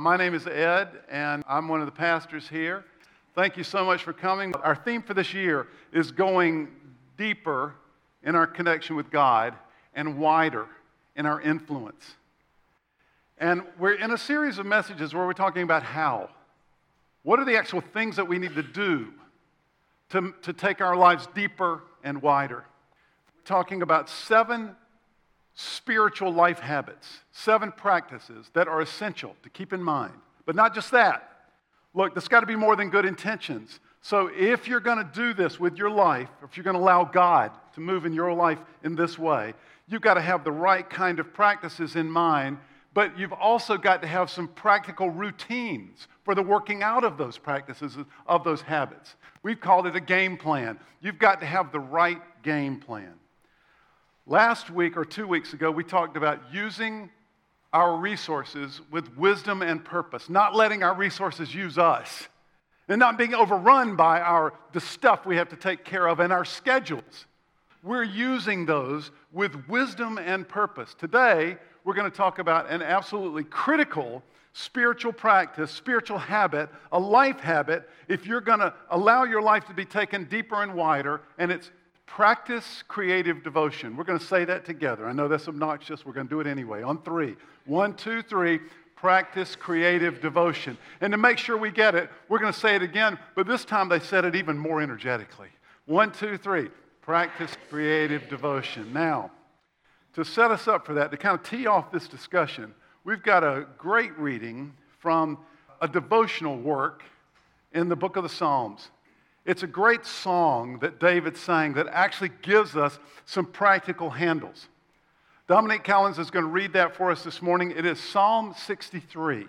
My name is Ed, and I'm one of the pastors here. Thank you so much for coming. Our theme for this year is going deeper in our connection with God and wider in our influence. And we're in a series of messages where we're talking about how. What are the actual things that we need to do to, to take our lives deeper and wider? We're talking about seven spiritual life habits, seven practices that are essential to keep in mind. But not just that. Look, there's got to be more than good intentions. So if you're going to do this with your life, if you're going to allow God to move in your life in this way, you've got to have the right kind of practices in mind, but you've also got to have some practical routines for the working out of those practices, of those habits. We've called it a game plan. You've got to have the right game plan. Last week or two weeks ago, we talked about using our resources with wisdom and purpose, not letting our resources use us, and not being overrun by our, the stuff we have to take care of and our schedules. We're using those with wisdom and purpose. Today, we're going to talk about an absolutely critical spiritual practice, spiritual habit, a life habit, if you're going to allow your life to be taken deeper and wider, and it's Practice creative devotion. We're going to say that together. I know that's obnoxious. We're going to do it anyway. On three. One, two, three. Practice creative devotion. And to make sure we get it, we're going to say it again, but this time they said it even more energetically. One, two, three. Practice creative devotion. Now, to set us up for that, to kind of tee off this discussion, we've got a great reading from a devotional work in the book of the Psalms. It's a great song that David sang that actually gives us some practical handles. Dominic Callens is going to read that for us this morning. It is Psalm 63.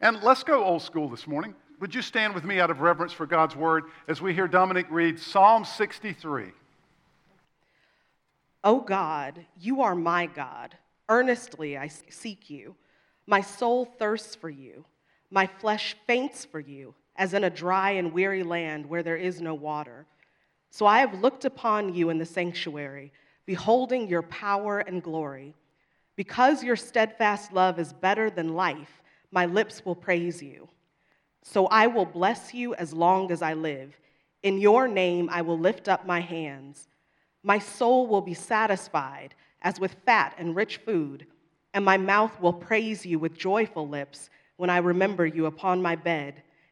And let's go old school this morning. Would you stand with me out of reverence for God's word as we hear Dominic read Psalm 63? O God, you are my God. Earnestly I seek you. My soul thirsts for you. My flesh faints for you as in a dry and weary land where there is no water. So I have looked upon you in the sanctuary, beholding your power and glory. Because your steadfast love is better than life, my lips will praise you. So I will bless you as long as I live. In your name I will lift up my hands. My soul will be satisfied as with fat and rich food, and my mouth will praise you with joyful lips when I remember you upon my bed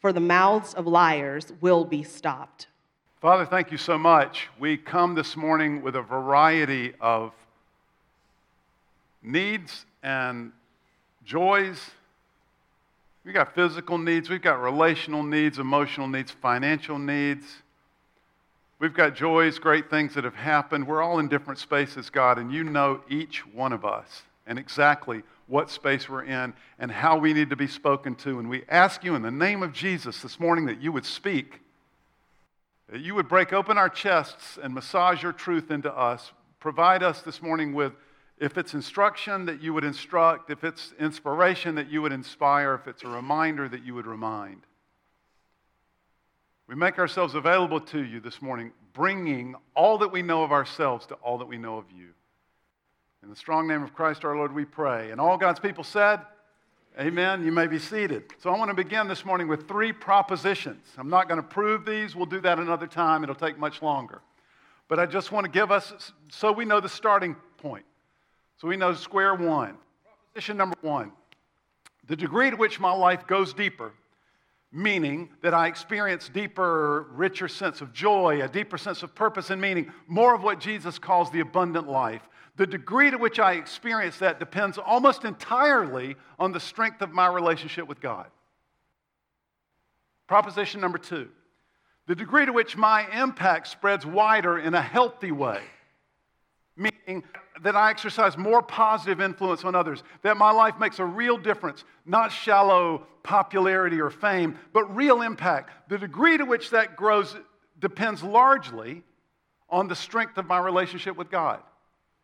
for the mouths of liars will be stopped. Father, thank you so much. We come this morning with a variety of needs and joys. We've got physical needs, we've got relational needs, emotional needs, financial needs. We've got joys, great things that have happened. We're all in different spaces, God, and you know each one of us and exactly what space we're in, and how we need to be spoken to. And we ask you in the name of Jesus this morning that you would speak, that you would break open our chests and massage your truth into us. Provide us this morning with, if it's instruction, that you would instruct, if it's inspiration, that you would inspire, if it's a reminder, that you would remind. We make ourselves available to you this morning, bringing all that we know of ourselves to all that we know of you. In the strong name of Christ our Lord, we pray. And all God's people said, Amen. You may be seated. So I want to begin this morning with three propositions. I'm not going to prove these, we'll do that another time, it'll take much longer. But I just want to give us, so we know the starting point. So we know square one. Proposition number one the degree to which my life goes deeper, meaning that I experience deeper, richer sense of joy, a deeper sense of purpose and meaning, more of what Jesus calls the abundant life the degree to which I experience that depends almost entirely on the strength of my relationship with God. Proposition number two the degree to which my impact spreads wider in a healthy way, meaning that I exercise more positive influence on others, that my life makes a real difference, not shallow popularity or fame, but real impact. The degree to which that grows depends largely on the strength of my relationship with God.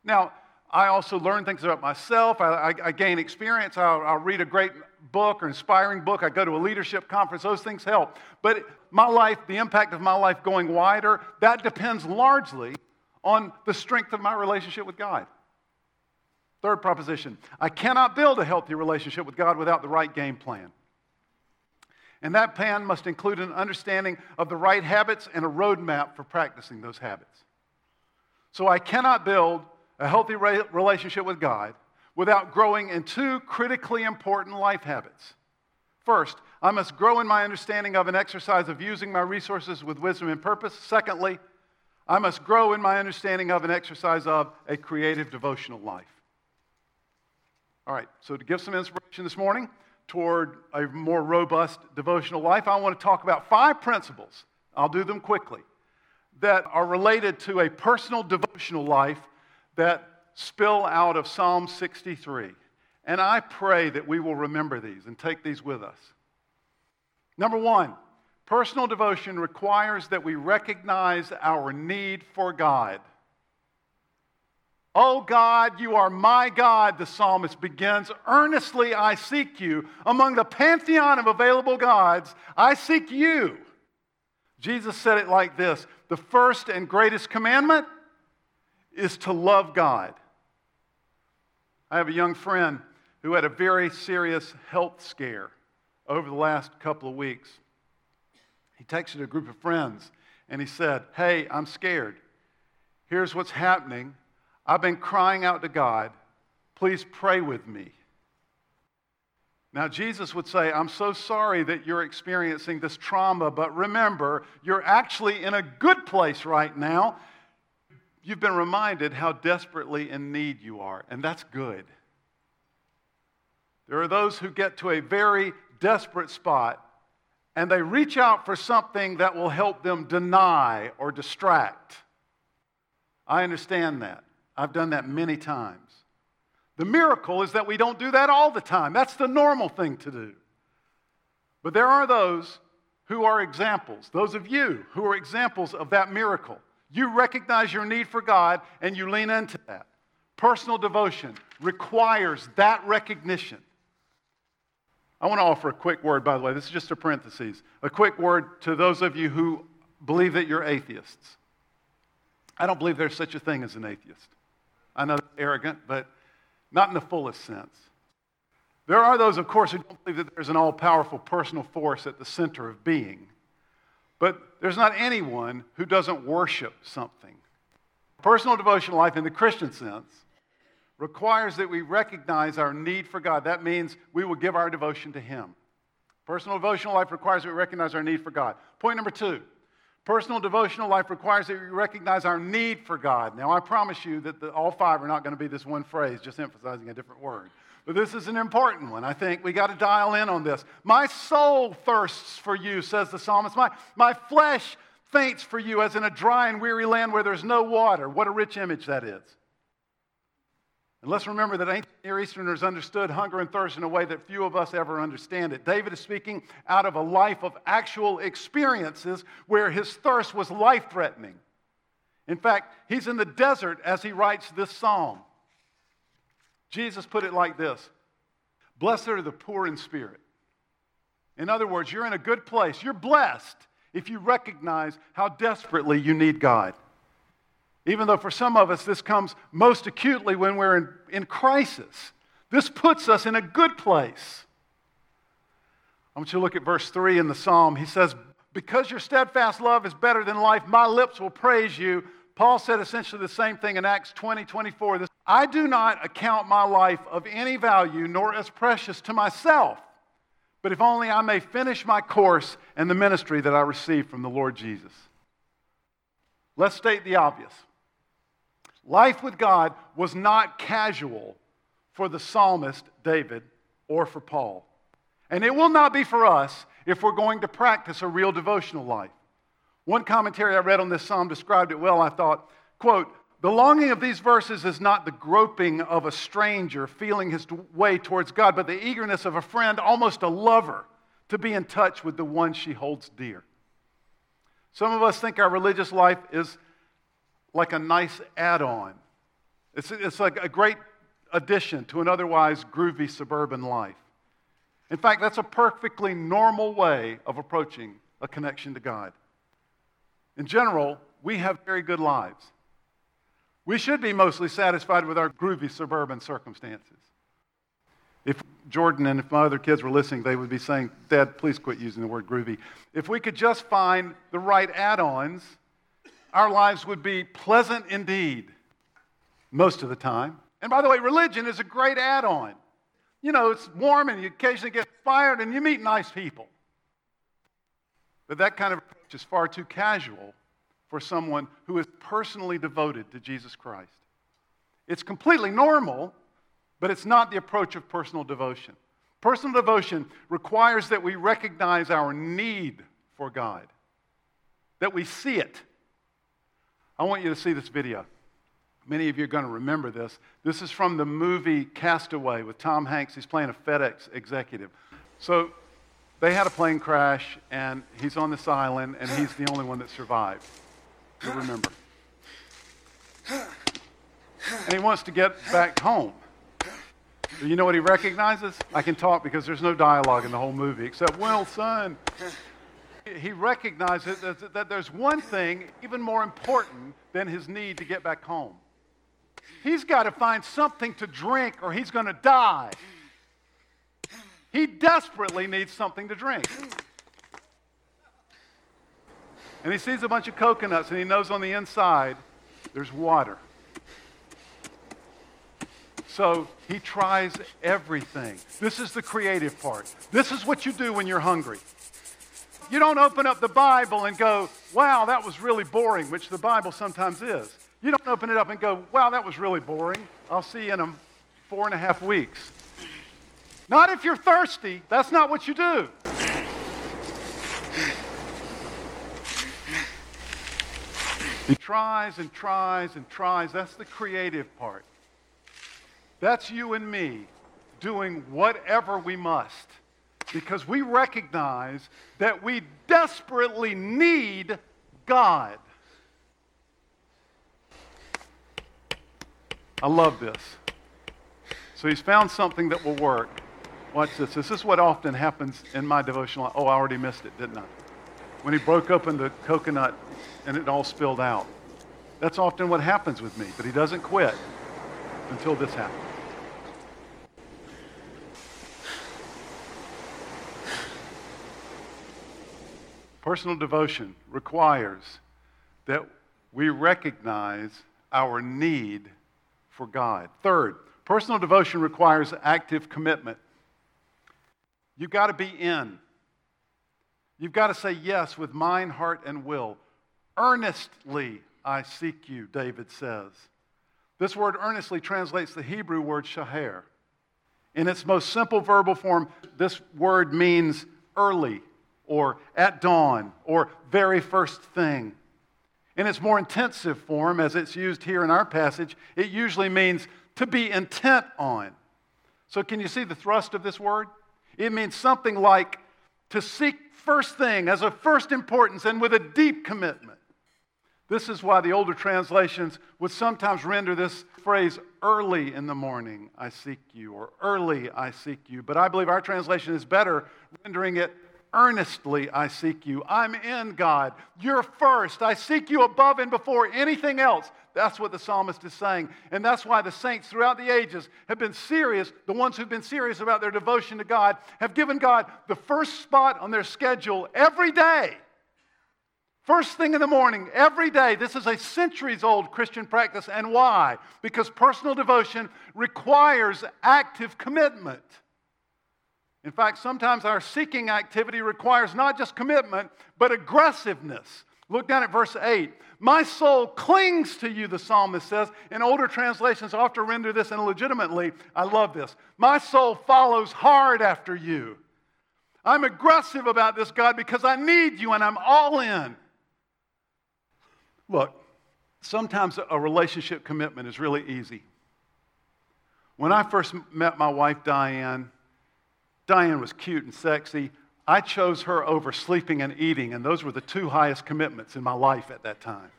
Now, I also learn things about myself. I, I, I gain experience. I'll, I'll, read a great book or inspiring book. I go to a leadership conference. Those things help. But my life, the impact of my life going wider, that depends largely on the strength of my relationship with God. Third proposition I cannot build a healthy relationship with God without the right game plan. And that plan must include an understanding of the right habits and a roadmap for practicing those habits. So I cannot build a healthy relationship with God without growing in two critically important life habits. First, I must grow in my understanding of an exercise of using my resources with wisdom and purpose. Secondly, I must grow in my understanding of an exercise of a creative devotional life. All right, so to give some inspiration this morning, toward a more robust devotional life, I want to talk about five principles. I'll do them quickly that are related to a personal devotional life that spill out of Psalm 63. And I pray that we will remember these and take these with us. Number one, personal devotion requires that we recognize our need for God. Oh God, you are my God, the psalmist begins. Earnestly I seek you. Among the pantheon of available gods, I seek you. Jesus said it like this The first and greatest commandment is to love God. I have a young friend who had a very serious health scare over the last couple of weeks. He texted a group of friends and he said, Hey, I'm scared. Here's what's happening. I've been crying out to God. Please pray with me. Now, Jesus would say, I'm so sorry that you're experiencing this trauma, but remember, you're actually in a good place right now. You've been reminded how desperately in need you are, and that's good. There are those who get to a very desperate spot and they reach out for something that will help them deny or distract. I understand that. I've done that many times. The miracle is that we don't do that all the time. That's the normal thing to do. But there are those who are examples, those of you who are examples of that miracle. You recognize your need for God and you lean into that. Personal devotion requires that recognition. I want to offer a quick word, by the way. This is just a parenthesis. A quick word to those of you who believe that you're atheists. I don't believe there's such a thing as an atheist. I know that's arrogant, but not in the fullest sense. There are those, of course, who don't believe that there's an all powerful personal force at the center of being. But there's not anyone who doesn't worship something. Personal devotional life in the Christian sense requires that we recognize our need for God. That means we will give our devotion to Him. Personal devotional life requires that we recognize our need for God. Point number two Personal devotional life requires that we recognize our need for God. Now, I promise you that the, all five are not going to be this one phrase, just emphasizing a different word. But this is an important one. I think we got to dial in on this. My soul thirsts for you, says the psalmist. My, my flesh faints for you as in a dry and weary land where there's no water. What a rich image that is. And let's remember that ancient Near Easterners understood hunger and thirst in a way that few of us ever understand it. David is speaking out of a life of actual experiences where his thirst was life threatening. In fact, he's in the desert as he writes this psalm. Jesus put it like this Blessed are the poor in spirit. In other words, you're in a good place. You're blessed if you recognize how desperately you need God. Even though for some of us this comes most acutely when we're in, in crisis, this puts us in a good place. I want you to look at verse 3 in the psalm. He says, Because your steadfast love is better than life, my lips will praise you. Paul said essentially the same thing in Acts 20 24. This, I do not account my life of any value nor as precious to myself, but if only I may finish my course and the ministry that I received from the Lord Jesus. Let's state the obvious. Life with God was not casual for the psalmist David or for Paul. And it will not be for us if we're going to practice a real devotional life. One commentary I read on this psalm described it well. I thought, quote, The longing of these verses is not the groping of a stranger feeling his way towards God, but the eagerness of a friend, almost a lover, to be in touch with the one she holds dear. Some of us think our religious life is like a nice add on, it's, it's like a great addition to an otherwise groovy suburban life. In fact, that's a perfectly normal way of approaching a connection to God. In general, we have very good lives. We should be mostly satisfied with our groovy suburban circumstances. If Jordan and if my other kids were listening, they would be saying, Dad, please quit using the word groovy. If we could just find the right add ons, our lives would be pleasant indeed most of the time. And by the way, religion is a great add on. You know, it's warm and you occasionally get fired and you meet nice people. But that kind of approach is far too casual for someone who is personally devoted to Jesus Christ. It's completely normal, but it's not the approach of personal devotion. Personal devotion requires that we recognize our need for God, that we see it. I want you to see this video. Many of you are going to remember this. This is from the movie Castaway with Tom Hanks. He's playing a FedEx executive. So they had a plane crash, and he's on this island, and he's the only one that survived. You'll remember. And he wants to get back home. You know what he recognizes? I can talk because there's no dialogue in the whole movie except, Wilson. He recognizes that there's one thing even more important than his need to get back home. He's got to find something to drink or he's going to die. He desperately needs something to drink. And he sees a bunch of coconuts and he knows on the inside there's water. So he tries everything. This is the creative part. This is what you do when you're hungry. You don't open up the Bible and go, wow, that was really boring, which the Bible sometimes is. You don't open it up and go, wow, that was really boring. I'll see you in a four and a half weeks. Not if you're thirsty. That's not what you do. He tries and tries and tries. That's the creative part. That's you and me doing whatever we must because we recognize that we desperately need God. I love this. So he's found something that will work. Watch this. This is what often happens in my devotional. Oh, I already missed it, didn't I? When he broke open the coconut and it all spilled out. That's often what happens with me, but he doesn't quit until this happens. Personal devotion requires that we recognize our need for God. Third, personal devotion requires active commitment. You've got to be in. You've got to say yes with mind, heart, and will. Earnestly I seek you, David says. This word earnestly translates the Hebrew word shaher. In its most simple verbal form, this word means early or at dawn or very first thing. In its more intensive form, as it's used here in our passage, it usually means to be intent on. So, can you see the thrust of this word? It means something like to seek first thing as a first importance and with a deep commitment. This is why the older translations would sometimes render this phrase early in the morning, I seek you, or early I seek you. But I believe our translation is better, rendering it Earnestly I seek you. I'm in God. You're first. I seek you above and before anything else. That's what the psalmist is saying. And that's why the saints throughout the ages have been serious. The ones who've been serious about their devotion to God have given God the first spot on their schedule every day. First thing in the morning, every day. This is a centuries old Christian practice. And why? Because personal devotion requires active commitment. In fact, sometimes our seeking activity requires not just commitment, but aggressiveness. Look down at verse 8. My soul clings to you, the psalmist says. In older translations, often render this illegitimately. I love this. My soul follows hard after you. I'm aggressive about this, God, because I need you and I'm all in. Look, Sometimes a relationship commitment is really easy. When I first met my wife, Diane, Diane was cute and sexy. I chose her over sleeping and eating, and those were the two highest commitments in my life at that time.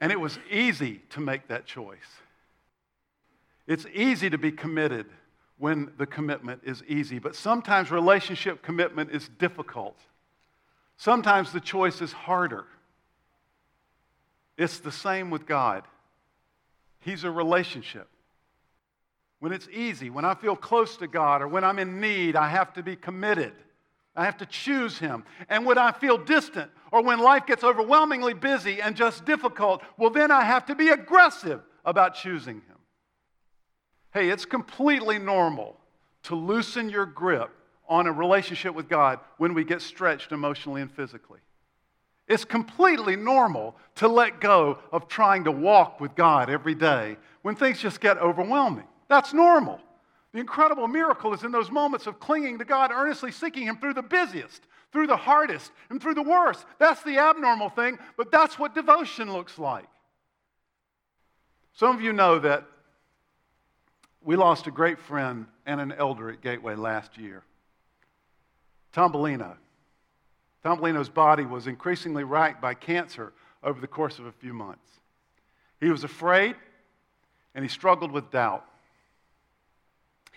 And it was easy to make that choice. It's easy to be committed when the commitment is easy, but sometimes relationship commitment is difficult. Sometimes the choice is harder. It's the same with God. He's a relationship. When it's easy, when I feel close to God, or when I'm in need, I have to be committed. I have to choose Him. And when I feel distant, or when life gets overwhelmingly busy and just difficult, well, then I have to be aggressive about choosing Him. Hey, it's completely normal to loosen your grip on a relationship with God when we get stretched emotionally and physically. It's completely normal to let go of trying to walk with God every day when things just get overwhelming. That's normal. The incredible miracle is in those moments of clinging to God, earnestly seeking Him through the busiest, through the hardest, and through the worst. That's the abnormal thing, but that's what devotion looks like. Some of you know that we lost a great friend and an elder at Gateway last year. Tom Bellino. Tom Bellino's body was increasingly racked by cancer over the course of a few months. He was afraid and he struggled with doubt.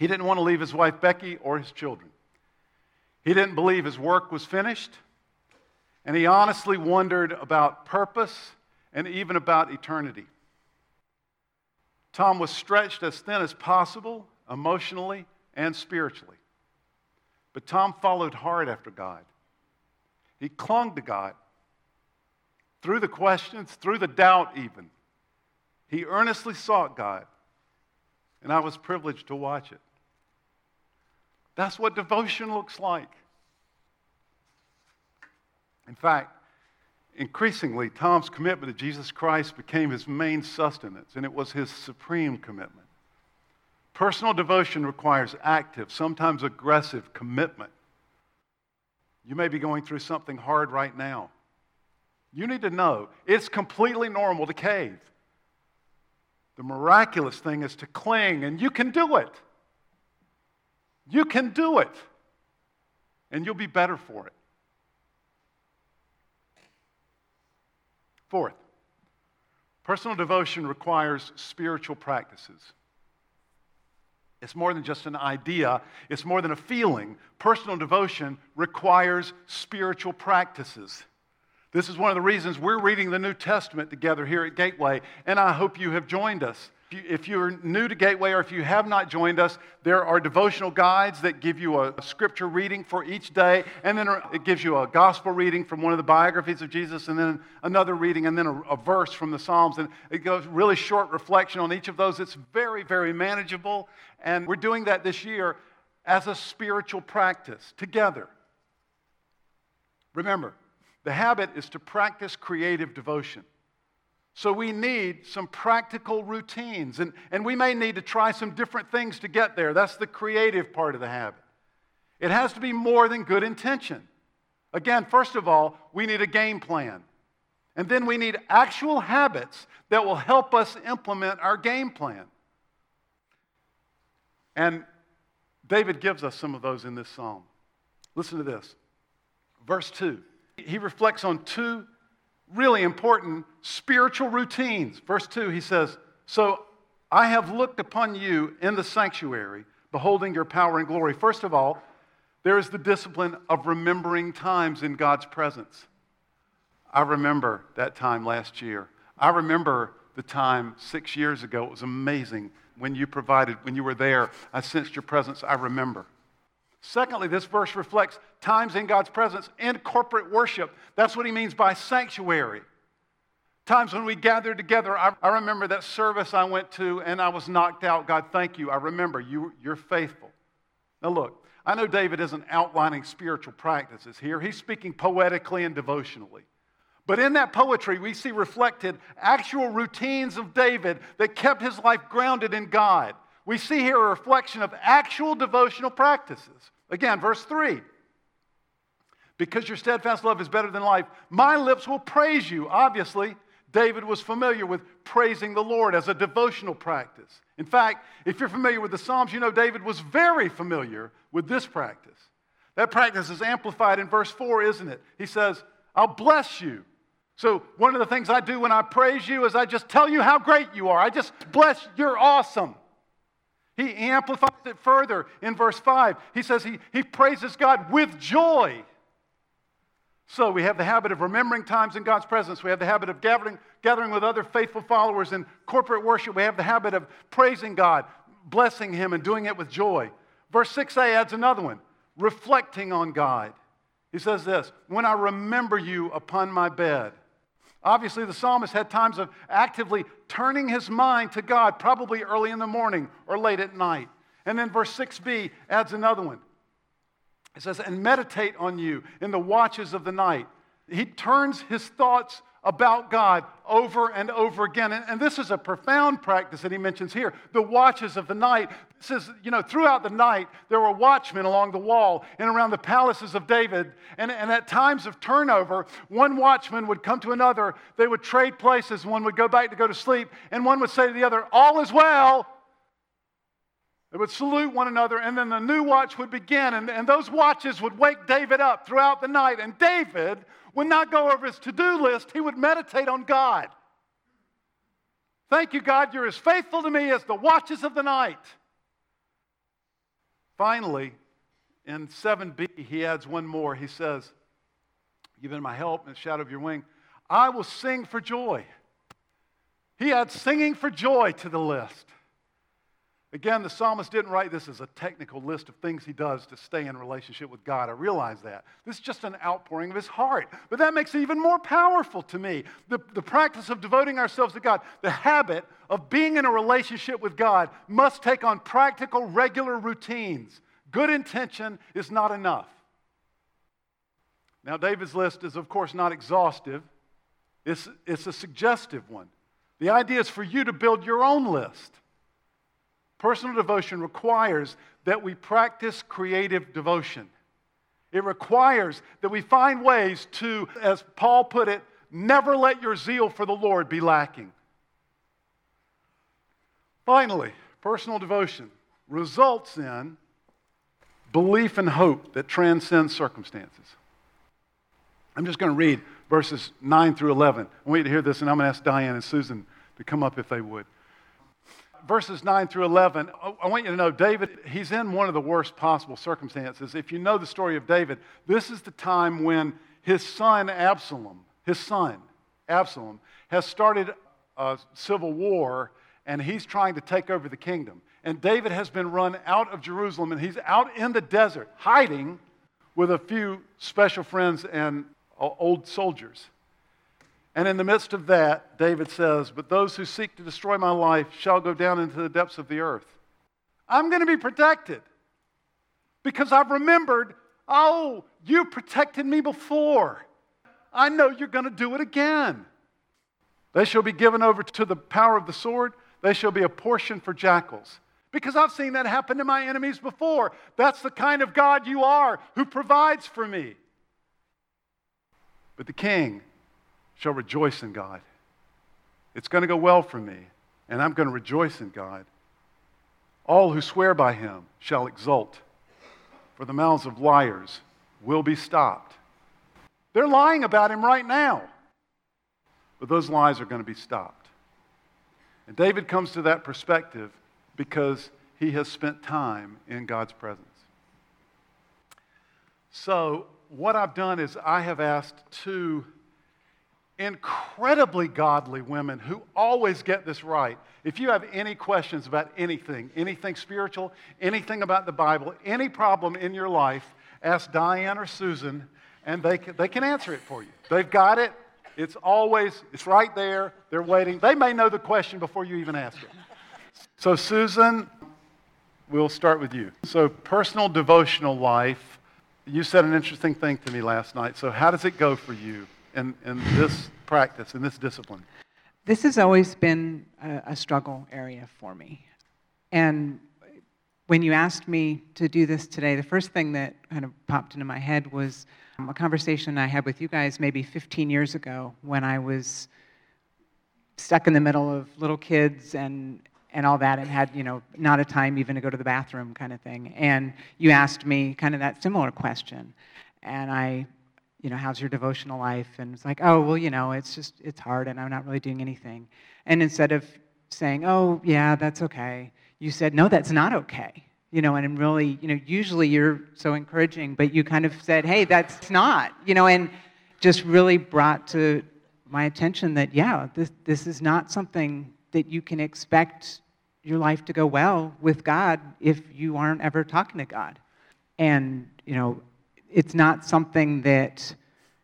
He didn't want to leave his wife Becky or his children. He didn't believe his work was finished, and he honestly wondered about purpose and even about eternity. Tom was stretched as thin as possible, emotionally and spiritually. But Tom followed hard after God. He clung to God through the questions, through the doubt, even. He earnestly sought God, and I was privileged to watch it. That's what devotion looks like. In fact, increasingly, Tom's commitment to Jesus Christ became his main sustenance, and it was his supreme commitment. Personal devotion requires active, sometimes aggressive commitment. You may be going through something hard right now. You need to know it's completely normal to cave. The miraculous thing is to cling, and you can do it. You can do it, and you'll be better for it. Fourth, personal devotion requires spiritual practices. It's more than just an idea, it's more than a feeling. Personal devotion requires spiritual practices. This is one of the reasons we're reading the New Testament together here at Gateway, and I hope you have joined us. If you're new to Gateway or if you have not joined us, there are devotional guides that give you a scripture reading for each day, and then it gives you a gospel reading from one of the biographies of Jesus, and then another reading, and then a, a verse from the Psalms. And it goes really short reflection on each of those. It's very, very manageable, and we're doing that this year as a spiritual practice together. Remember, the habit is to practice creative devotion. So we need some practical routines, and, and we may need to try some different things to get there. That's the creative part of the habit. It has to be more than good intention. Again, first of all, we need a game plan. And then we need actual habits that will help us implement our game plan. And David gives us some of those in this psalm. Listen to this. Verse 2. He reflects on two really important spiritual routines. Verse 2, he says, So I have looked upon you in the sanctuary, beholding your power and glory. First of all, there is the discipline of remembering times in God's presence. I remember that time last year. I remember the time six years ago. It was amazing when you provided, when you were there. I sensed your presence. I remember. Secondly, this verse reflects times in God's presence in corporate worship. That's what he means by sanctuary. Times when we gather together. I, I, remember that service I went to and I was knocked out. God, thank you. I remember you, you're faithful. Now, look, I know David isn't outlining spiritual practices here, he's speaking poetically and devotionally. But in that poetry, we see reflected actual routines of David that kept his life grounded in God. We see here a reflection of actual devotional practices. Again, verse 3 Because your steadfast love is better than life, my lips will praise you. Obviously, David was familiar with praising the Lord as a devotional practice. In fact, if you're familiar with the Psalms, you know David was very familiar with this practice. That practice is amplified in verse 4, isn't it? He says, I'll bless you. So, one of the things I do when I praise you is I just tell you how great you are. I just bless, you're awesome. He amplifies it further in verse 5. He says he, he praises God with joy. So we have the habit of remembering times in God's presence. We have the habit of gathering, gathering with other faithful followers in corporate worship. We have the habit of praising God, blessing Him, and doing it with joy. Verse 6a adds another one reflecting on God. He says this When I remember you upon my bed. Obviously, the psalmist had times of actively turning his mind to God, probably early in the morning or late at night. And then verse 6b adds another one it says, and meditate on you in the watches of the night. He turns his thoughts about God over and over again. And, and, this is a profound practice that he mentions here the watches of the night. It says, you know, throughout the night, there were watchmen along the wall and around the palaces of David. And, and at times of turnover, one watchman would come to another. They would trade places. One would go back to go to sleep, and one would say to the other, All is well. They would salute one another, and then the new watch would begin, and, and those watches would wake David up throughout the night. And David would not go over his to do list, he would meditate on God. Thank you, God, you're as faithful to me as the watches of the night. Finally, in 7b, he adds one more. He says, You've been my help and the shadow of your wing. I will sing for joy. He adds singing for joy to the list. Again, the psalmist didn't write this as a technical list of things he does to stay in relationship with God. I realize that. This is just an outpouring of his heart. But that makes it even more powerful to me. The, the practice of devoting ourselves to God, the habit of being in a relationship with God, must take on practical, regular routines. Good intention is not enough. Now, David's list is, of course, not exhaustive, it's, it's a suggestive one. The idea is for you to build your own list. Personal devotion requires that we practice creative devotion. It requires that we find ways to, as Paul put it, never let your zeal for the Lord be lacking. Finally, personal devotion results in belief and hope that transcends circumstances. I'm just going to read verses 9 through 11. I want you to hear this, and I'm going to ask Diane and Susan to come up if they would verses 9 through 11, I want you to know David, he's in one of the worst possible circumstances. If you know the story of David, this is the time when his son Absalom, his son Absalom, has started a civil war and he's trying to take over the kingdom. And David has been run out of Jerusalem and he's out in the desert hiding with a few special friends and old soldiers. And in the midst of that, David says, But those who seek to destroy my life shall go down into the depths of the earth. I'm going to be protected because I've remembered, oh, you protected me before. I know you're going to do it again. They shall be given over to the power of the sword, they shall be a portion for jackals. Because I've seen that happen to my enemies before. That's the kind of God you are who provides for me. But the king shall rejoice in God. It's going to go well for me, and I'm going to rejoice in God. All who swear by him shall exult, for the mouths of liars will be stopped. They're lying about him right now, but those lies are going to be stopped. And David comes to that perspective because he has spent time in God's presence. So, what I've done is I have asked two incredibly godly women who always get this right. If you have any questions about anything, anything spiritual, anything about the Bible, any problem in your life, ask Diane or Susan, and they can, they can answer it for you. They've got it. It's always, it's right there. They're waiting. They may know the question before you even ask it. So, Susan, we'll start with you. So, personal devotional life. You said an interesting thing to me last night. So, how does it go for you? In, in this practice, in this discipline? This has always been a, a struggle area for me. And when you asked me to do this today, the first thing that kind of popped into my head was um, a conversation I had with you guys maybe 15 years ago when I was stuck in the middle of little kids and and all that and had you know not a time even to go to the bathroom kind of thing and you asked me kind of that similar question and i you know how's your devotional life? And it's like oh well you know it's just it's hard and i'm not really doing anything. And instead of saying oh yeah that's okay you said no that's not okay. You know and really you know usually you're so encouraging but you kind of said hey that's not you know and just really brought to my attention that yeah this, this is not something that you can expect your life to go well with God if you aren't ever talking to God. And, you know, it's not something that,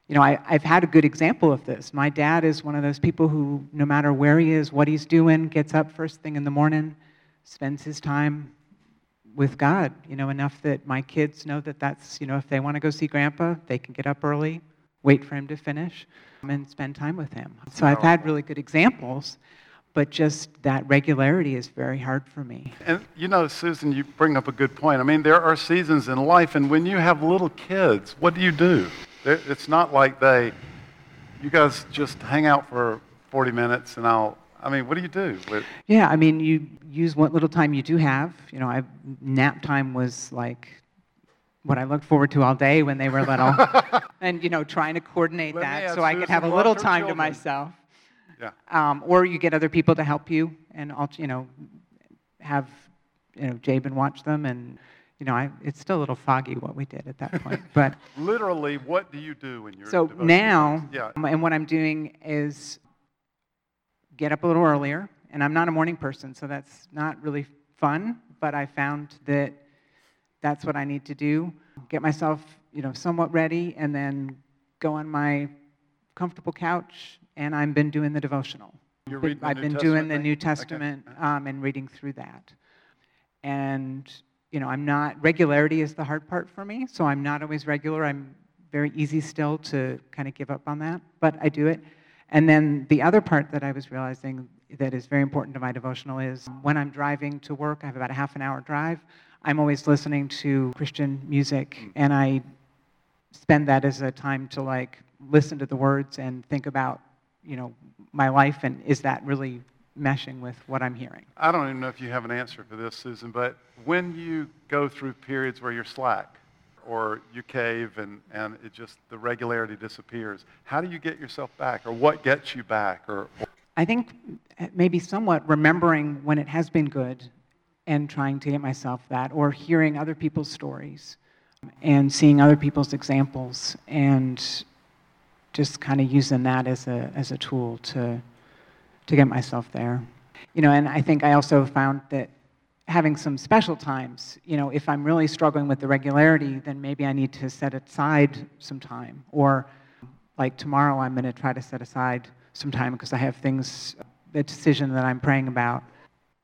you know, I, have had a good example of this. My dad is one of those people who, no matter where he is, what he's doing, gets up first thing in the morning, spends his time with God, you know, enough that my kids know that that's, you know, if they want to go see grandpa, they can get up early, wait for him to finish, and spend time with him. So I've had really good examples but just that regularity is very hard for me. And you know, Susan, you bring up a good point. I mean, there are seasons in life, and when you have little kids, what do you do? It's not like they, you guys just hang out for 40 minutes and I'll, I mean, what do you do? Yeah, I mean, you use what little time you do have. You know, I, nap time was like what I looked forward to all day when they were little. and, you know, trying to coordinate Let that so I could have a little time children. to myself. Yeah. Um, or you get other people to help you and, you know, have, you know, Jabin watch them and, you know, I, it's still a little foggy what we did at that point. But literally, what do you do when you're so now? Yeah. And what I'm doing is get up a little earlier, and I'm not a morning person, so that's not really fun. But I found that that's what I need to do: get myself, you know, somewhat ready, and then go on my comfortable couch and I've been doing the devotional. You're reading I've been doing the thing? New Testament Okay. um, and reading through that. And, you know, I'm not, regularity is the hard part for me, so I'm not always regular. I'm very easy still to kind of give up on that, but I do it. And then the other part that I was realizing that is very important to my devotional is when I'm driving to work, I have about a half an hour drive, I'm always listening to Christian music, Mm. and I spend that as a time to like listen to the words and think about you know, my life, and is that really meshing with what I'm hearing? I don't even know if you have an answer for this, Susan, but when you go through periods where you're slack or you cave and, and it just, the regularity disappears, how do you get yourself back or what gets you back? Or, or... I think eh, maybe somewhat remembering when it has been good and trying to get myself that or hearing other people's stories and seeing other people's examples and just kind of using that as a, as a tool to, to get myself there. You know, and I think I also found that having some special times, you know, if I'm really struggling with the regularity, then maybe I need to set aside some time. Or like tomorrow, I'm going to try to set aside some time because I have things, a decision that I'm praying about.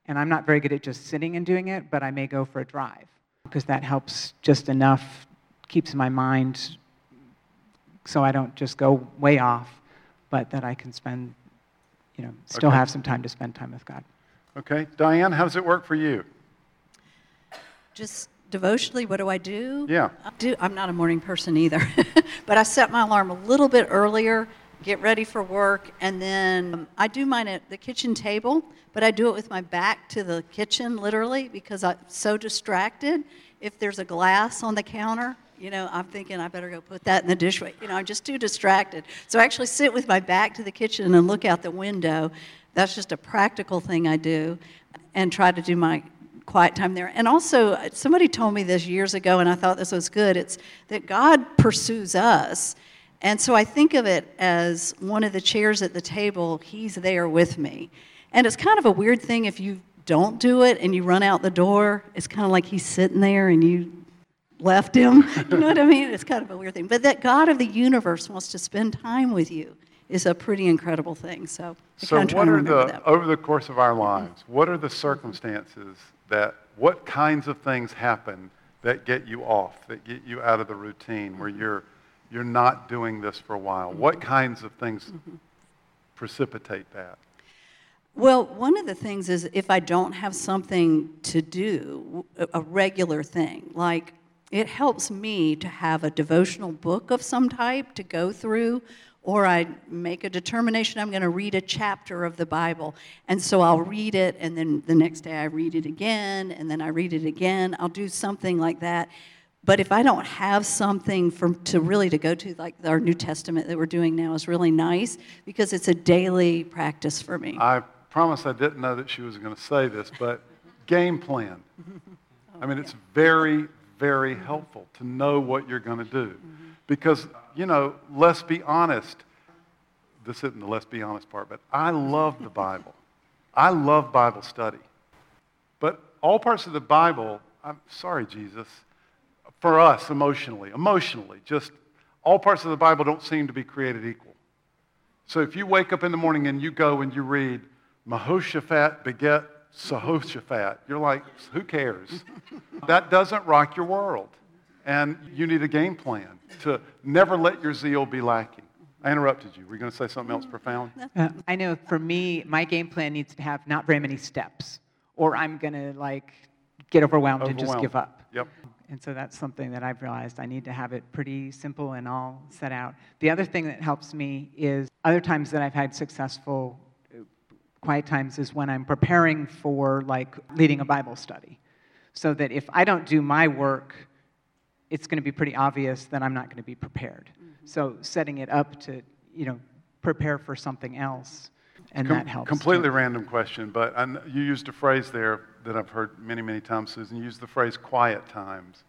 And I'm not very good at just sitting and doing it, but I may go for a drive because that helps just enough, keeps my mind so I don't just go way off, but that I can spend, you know, still Okay. have some time to spend time with God. Okay. Diane, how does it work for you? Just devotionally, what do I do? Yeah. I do. I'm not a morning person either, but I set my alarm a little bit earlier, get ready for work, and then um, I do mine at the kitchen table, but I do it with my back to the kitchen, literally, because I'm so distracted. If there's a glass on the counter, you know, I'm thinking I better go put that in the dishwasher. You know, I'm just too distracted. So I actually sit with my back to the kitchen and look out the window. That's just a practical thing I do, and try to do my quiet time there. And also, somebody told me this years ago, and I thought this was good. It's that God pursues us. And so I think of it as one of the chairs at the table, He's there with me. And it's kind of a weird thing if you don't do it and you run out the door. It's kind of like He's sitting there and you left Him. You know what I mean? It's kind of a weird thing. But that God of the universe wants to spend time with you is a pretty incredible thing. So I So, what are the, that. over the course of our lives, what are the circumstances that, what kinds of things happen that get you off, that get you out of the routine, where you're, you're not doing this for a while? Mm-hmm. What kinds of things mm-hmm. precipitate that? Well, one of the things is if I don't have something to do, a regular thing, like it helps me to have a devotional book of some type to go through or I make a determination I'm going to read a chapter of the Bible. And so I'll read it, and then the next day I read it again, and then I read it again. I'll do something like that. But if I don't have something for, to really to go to, like our New Testament that we're doing now is really nice because it's a daily practice for me. I promise I didn't know that she was going to say this, but game plan. I mean, it's very, very mm-hmm. helpful to know what you're going to do. Mm-hmm. Because, you know, let's be honest. This isn't the let's be honest part, but I love the Bible. I love Bible study. But all parts of the Bible, I'm sorry, Jesus, for us emotionally, emotionally, just all parts of the Bible don't seem to be created equal. So if you wake up in the morning and you go and you read Mahoshaphat beget Sahoshaphat, you're like, who cares? that doesn't rock your world. And you need a game plan to never let your zeal be lacking. I interrupted you. Were you going to say something else profound? Uh, I know for me, my game plan needs to have not very many steps, or I'm going to like get overwhelmed, and just give up. Yep. And so that's something that I've realized I need to have it pretty simple and all set out. The other thing that helps me is other times that I've had successful quiet times is when I'm preparing for like leading a Bible study. So that if I don't do my work, it's going to be pretty obvious that I'm not going to be prepared. Mm-hmm. So setting it up to, you know, prepare for something else, and Com- that helps. too. Completely random question, but I kn- you used a phrase there that I've heard many, many times, Susan. You used the phrase quiet times.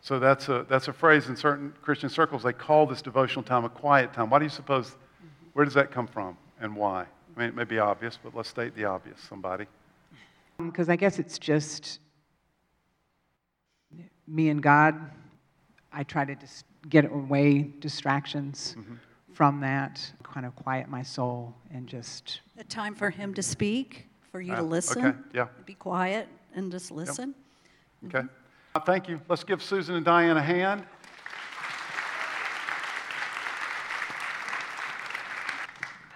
So that's a, that's a phrase in certain Christian circles. They call this devotional time a quiet time. Why do you suppose, mm-hmm. where does that come from and why? I mean, it may be obvious, but let's state the obvious, somebody. Because I guess it's just me and God. I try to just get away distractions from that, kind of quiet my soul and just. A time for him to speak, for you Uh, to okay, listen. yeah. Be quiet and just listen. Okay? Uh, thank you. Let's give Susan and Diane a hand.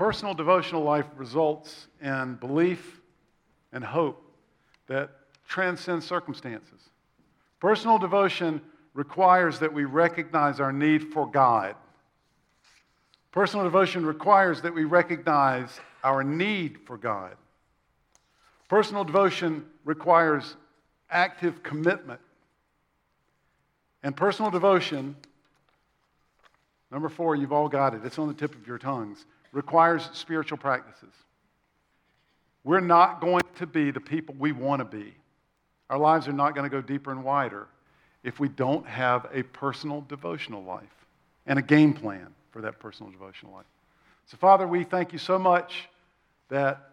Personal devotional life results in belief and hope that transcends circumstances. Personal devotion requires that we recognize our need for God. Personal devotion requires that we recognize our need for God. Personal devotion requires active commitment. And personal devotion, number four, you've all got it, it's on the tip of your tongues, requires spiritual practices. We're not going to be the people we want to be. Our lives are not going to go deeper and wider if we don't have a personal devotional life and a game plan for that personal devotional life. So, Father, we thank you so much that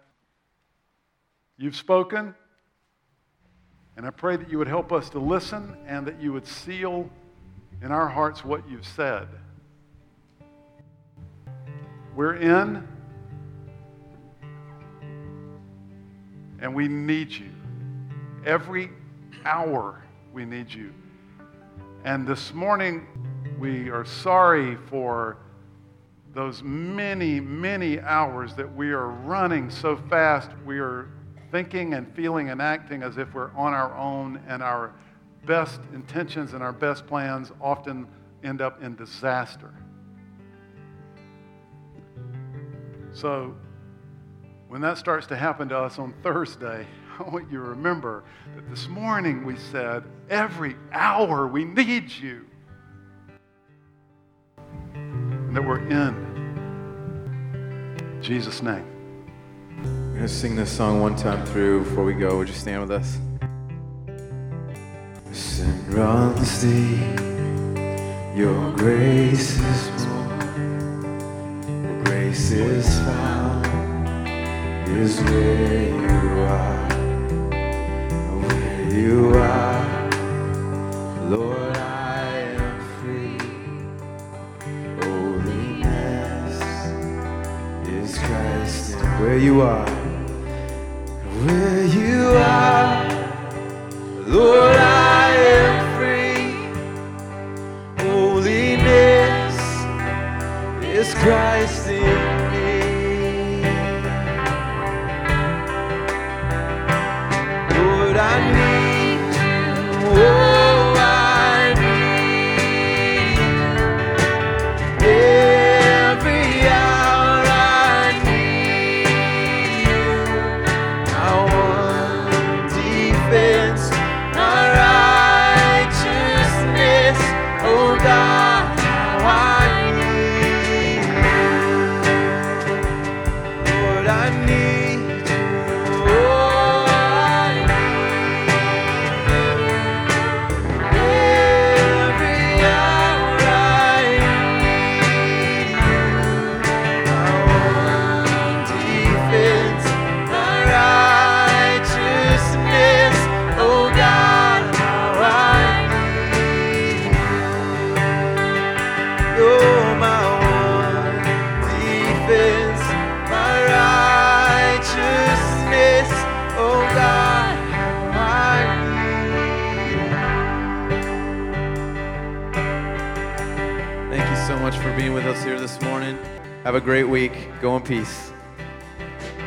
you've spoken, and I pray that you would help us to listen and that you would seal in our hearts what you've said. We're in, and we need you. Every hour we need you. And this morning, we are sorry for those many, many hours that we are running so fast. We are thinking and feeling and acting as if we're on our own, and our best intentions and our best plans often end up in disaster. So, when that starts to happen to us on Thursday, I want you to remember that this morning we said, every hour we need you. And that we're in. Jesus' name. We're going to sing this song one time through before we go. Would you stand with us? Sin runs deep, your grace is Is found, is where you are. Where you are, Lord, I am free. Holiness is Christ where you are.